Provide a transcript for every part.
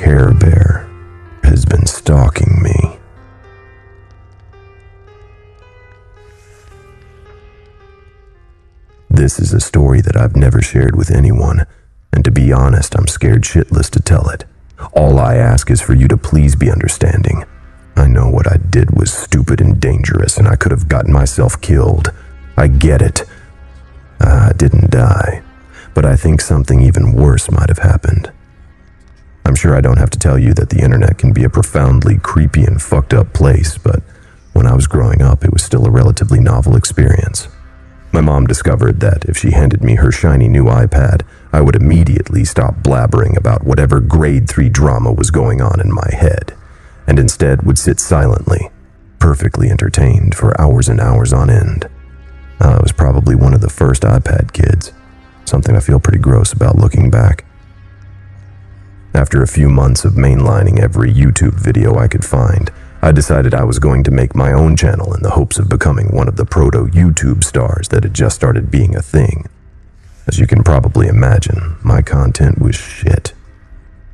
Care Bear has been stalking me. This is a story that I've never shared with anyone, and to be honest, I'm scared shitless to tell it. All I ask is for you to please be understanding. I know what I did was stupid and dangerous, and I could have gotten myself killed. I get it. I didn't die, but I think something even worse might have happened. I'm sure I don't have to tell you that the internet can be a profoundly creepy and fucked up place, but when I was growing up, it was still a relatively novel experience. My mom discovered that if she handed me her shiny new iPad, I would immediately stop blabbering about whatever grade 3 drama was going on in my head, and instead would sit silently, perfectly entertained for hours and hours on end. Uh, I was probably one of the first iPad kids, something I feel pretty gross about looking back. After a few months of mainlining every YouTube video I could find, I decided I was going to make my own channel in the hopes of becoming one of the proto YouTube stars that had just started being a thing. As you can probably imagine, my content was shit.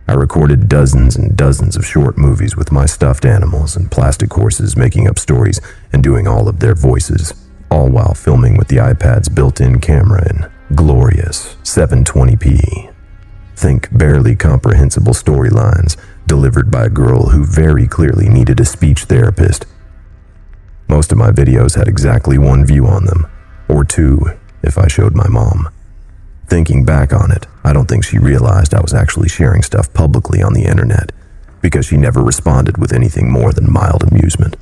I recorded dozens and dozens of short movies with my stuffed animals and plastic horses making up stories and doing all of their voices, all while filming with the iPad's built in camera in glorious 720p. Think barely comprehensible storylines delivered by a girl who very clearly needed a speech therapist. Most of my videos had exactly one view on them, or two if I showed my mom. Thinking back on it, I don't think she realized I was actually sharing stuff publicly on the internet, because she never responded with anything more than mild amusement.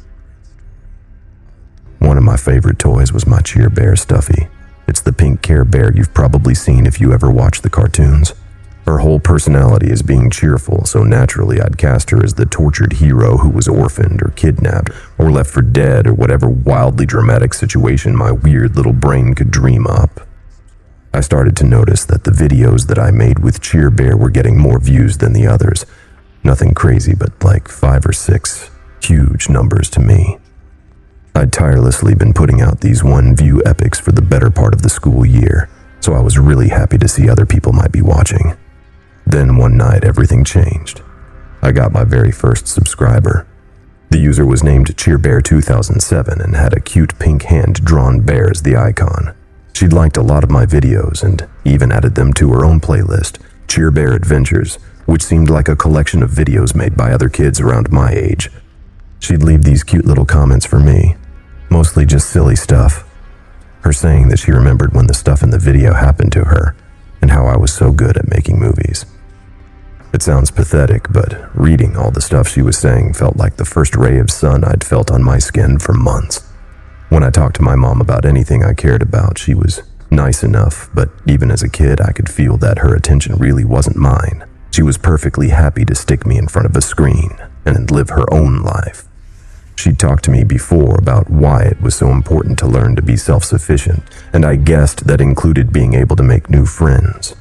One of my favorite toys was my Cheer Bear stuffy. It's the pink Care Bear you've probably seen if you ever watched the cartoons. Her whole personality is being cheerful, so naturally I'd cast her as the tortured hero who was orphaned or kidnapped or left for dead or whatever wildly dramatic situation my weird little brain could dream up. I started to notice that the videos that I made with Cheer Bear were getting more views than the others. Nothing crazy, but like five or six huge numbers to me. I'd tirelessly been putting out these one view epics for the better part of the school year, so I was really happy to see other people might be watching. Then one night, everything changed. I got my very first subscriber. The user was named CheerBear2007 and had a cute pink hand drawn bear as the icon. She'd liked a lot of my videos and even added them to her own playlist, Cheer Bear Adventures, which seemed like a collection of videos made by other kids around my age. She'd leave these cute little comments for me, mostly just silly stuff. Her saying that she remembered when the stuff in the video happened to her It sounds pathetic, but reading all the stuff she was saying felt like the first ray of sun I'd felt on my skin for months. When I talked to my mom about anything I cared about, she was nice enough, but even as a kid, I could feel that her attention really wasn't mine. She was perfectly happy to stick me in front of a screen and live her own life. She'd talked to me before about why it was so important to learn to be self sufficient, and I guessed that included being able to make new friends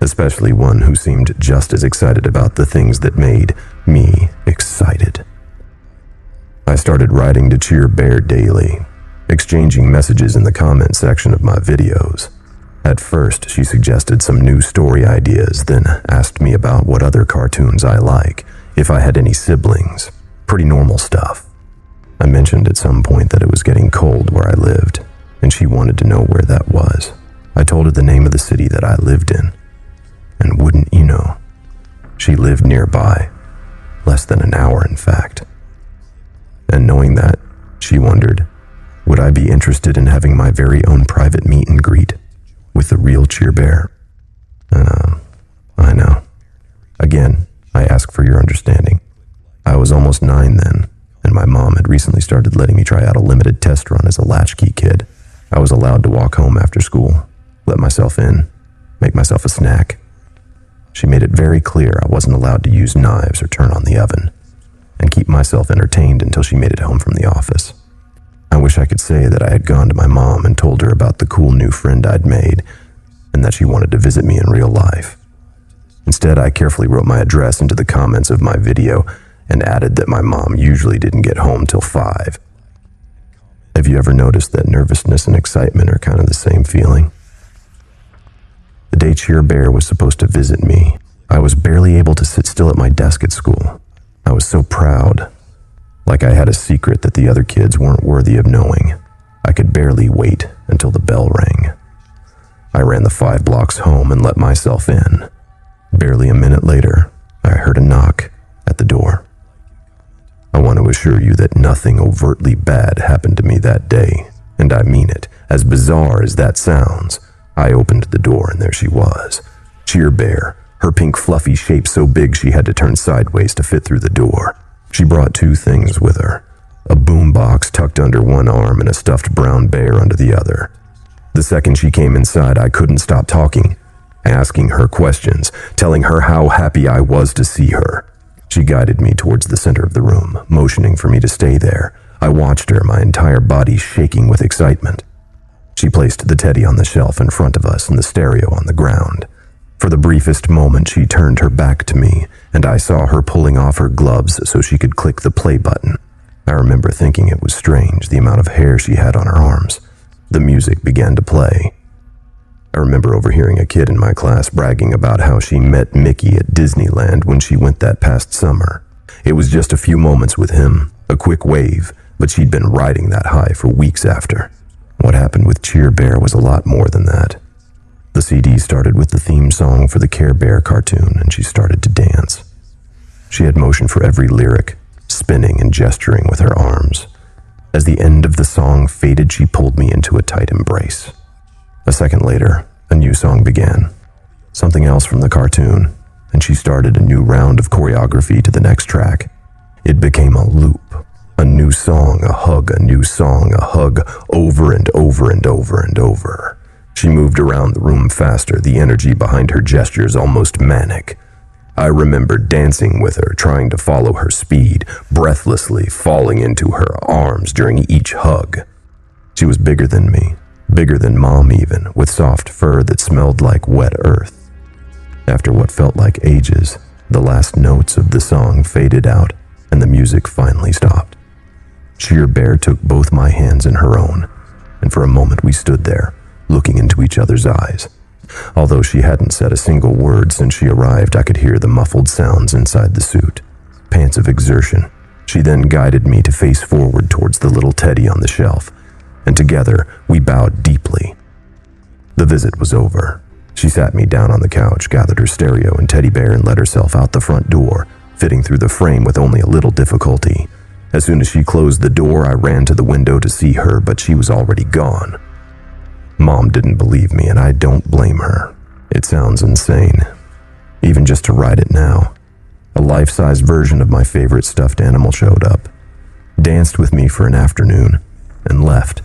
especially one who seemed just as excited about the things that made me excited. I started writing to Cheer Bear daily, exchanging messages in the comment section of my videos. At first, she suggested some new story ideas, then asked me about what other cartoons I like, if I had any siblings. Pretty normal stuff. I mentioned at some point that it was getting cold where I lived, and she wanted to know where that was. I told her the name of the city that I lived in. And wouldn't you know, she lived nearby, less than an hour, in fact. And knowing that, she wondered, would I be interested in having my very own private meet and greet with the real Cheer Bear? Uh, I know. Again, I ask for your understanding. I was almost nine then, and my mom had recently started letting me try out a limited test run as a latchkey kid. I was allowed to walk home after school, let myself in, make myself a snack, she made it very clear I wasn't allowed to use knives or turn on the oven, and keep myself entertained until she made it home from the office. I wish I could say that I had gone to my mom and told her about the cool new friend I'd made, and that she wanted to visit me in real life. Instead, I carefully wrote my address into the comments of my video and added that my mom usually didn't get home till 5. Have you ever noticed that nervousness and excitement are kind of the same feeling? Day Cheer Bear was supposed to visit me, I was barely able to sit still at my desk at school. I was so proud, like I had a secret that the other kids weren't worthy of knowing. I could barely wait until the bell rang. I ran the five blocks home and let myself in. Barely a minute later, I heard a knock at the door. I want to assure you that nothing overtly bad happened to me that day, and I mean it. As bizarre as that sounds, I opened the door and there she was. Cheer Bear, her pink fluffy shape so big she had to turn sideways to fit through the door. She brought two things with her a boom box tucked under one arm and a stuffed brown bear under the other. The second she came inside, I couldn't stop talking, asking her questions, telling her how happy I was to see her. She guided me towards the center of the room, motioning for me to stay there. I watched her, my entire body shaking with excitement. She placed the teddy on the shelf in front of us and the stereo on the ground. For the briefest moment, she turned her back to me, and I saw her pulling off her gloves so she could click the play button. I remember thinking it was strange, the amount of hair she had on her arms. The music began to play. I remember overhearing a kid in my class bragging about how she met Mickey at Disneyland when she went that past summer. It was just a few moments with him, a quick wave, but she'd been riding that high for weeks after. What happened with Cheer Bear was a lot more than that. The CD started with the theme song for the Care Bear cartoon, and she started to dance. She had motion for every lyric, spinning and gesturing with her arms. As the end of the song faded, she pulled me into a tight embrace. A second later, a new song began. Something else from the cartoon, and she started a new round of choreography to the next track. It became a loop. A new song, a hug, a new song, a hug, over and over and over and over. She moved around the room faster, the energy behind her gestures almost manic. I remember dancing with her, trying to follow her speed, breathlessly falling into her arms during each hug. She was bigger than me, bigger than mom even, with soft fur that smelled like wet earth. After what felt like ages, the last notes of the song faded out and the music finally stopped. Cheer Bear took both my hands in her own, and for a moment we stood there, looking into each other's eyes. Although she hadn't said a single word since she arrived, I could hear the muffled sounds inside the suit. Pants of exertion. She then guided me to face forward towards the little teddy on the shelf, and together we bowed deeply. The visit was over. She sat me down on the couch, gathered her stereo and teddy bear, and let herself out the front door, fitting through the frame with only a little difficulty. As soon as she closed the door, I ran to the window to see her, but she was already gone. Mom didn't believe me, and I don't blame her. It sounds insane. Even just to write it now. A life size version of my favorite stuffed animal showed up, danced with me for an afternoon, and left.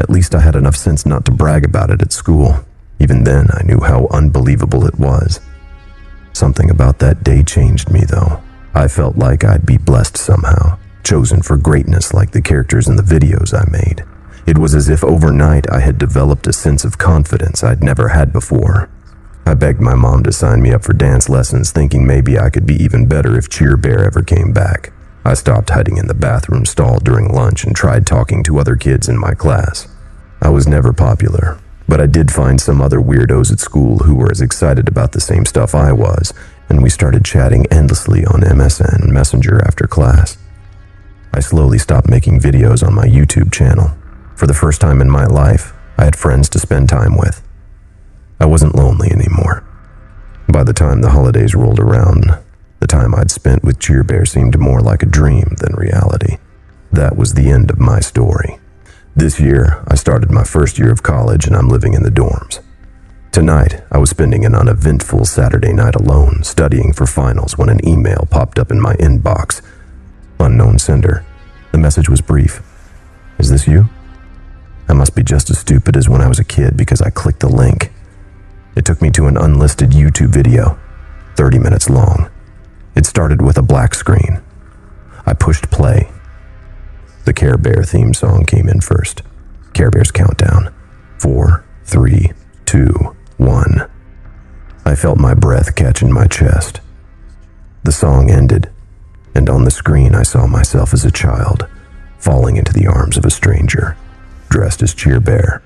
At least I had enough sense not to brag about it at school. Even then, I knew how unbelievable it was. Something about that day changed me, though. I felt like I'd be blessed somehow, chosen for greatness like the characters in the videos I made. It was as if overnight I had developed a sense of confidence I'd never had before. I begged my mom to sign me up for dance lessons, thinking maybe I could be even better if Cheer Bear ever came back. I stopped hiding in the bathroom stall during lunch and tried talking to other kids in my class. I was never popular, but I did find some other weirdos at school who were as excited about the same stuff I was, and we started chatting endlessly on MSN Messenger after class. I slowly stopped making videos on my YouTube channel for the first time in my life, I had friends to spend time with. I wasn't lonely anymore. By the time the holidays rolled around, the time I'd spent with Cheer Bear seemed more like a dream than reality. That was the end of my story. This year, I started my first year of college and I'm living in the dorms. Tonight, I was spending an uneventful Saturday night alone, studying for finals when an email popped up in my inbox. Unknown sender. The message was brief. Is this you? I must be just as stupid as when I was a kid because I clicked the link. It took me to an unlisted YouTube video, 30 minutes long. It started with a black screen. I pushed play. The Care Bear theme song came in first. Care Bear's countdown. Four, three, two, one. I felt my breath catch in my chest. The song ended, and on the screen I saw myself as a child, falling into the arms of a stranger dressed as Cheer Bear.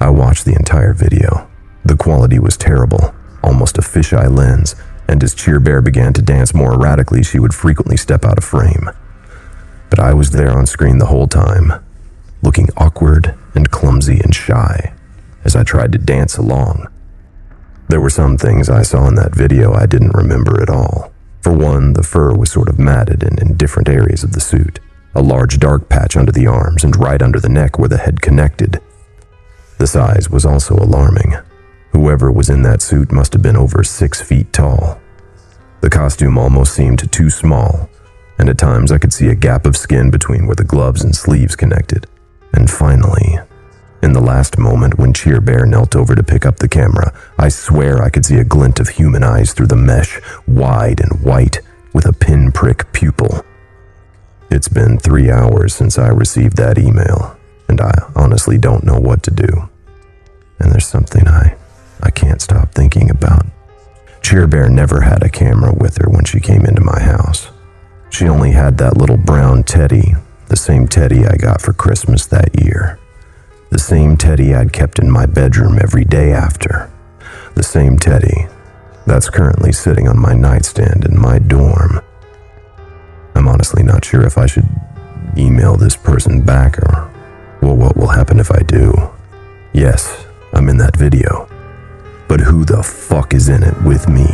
I watched the entire video. The quality was terrible, almost a fisheye lens, and as Cheer Bear began to dance more erratically, she would frequently step out of frame. But I was there on screen the whole time, looking awkward and clumsy and shy as I tried to dance along. There were some things I saw in that video I didn't remember at all. For one, the fur was sort of matted and in different areas of the suit. A large dark patch under the arms and right under the neck where the head connected. The size was also alarming. Whoever was in that suit must have been over six feet tall. The costume almost seemed too small, and at times I could see a gap of skin between where the gloves and sleeves connected. And finally, in the last moment when Cheer Bear knelt over to pick up the camera, I swear I could see a glint of human eyes through the mesh, wide and white, with a pinprick pupil. It's been three hours since I received that email, and I honestly don't know what to do. And there's something I, I can't stop thinking about. Cheer Bear never had a camera with her when she came into my house. She only had that little brown teddy, the same teddy I got for Christmas that year. The same teddy I'd kept in my bedroom every day after. The same teddy that's currently sitting on my nightstand in my dorm. I'm honestly not sure if I should email this person back or well, what will happen if I do. Yes, I'm in that video. But who the fuck is in it with me?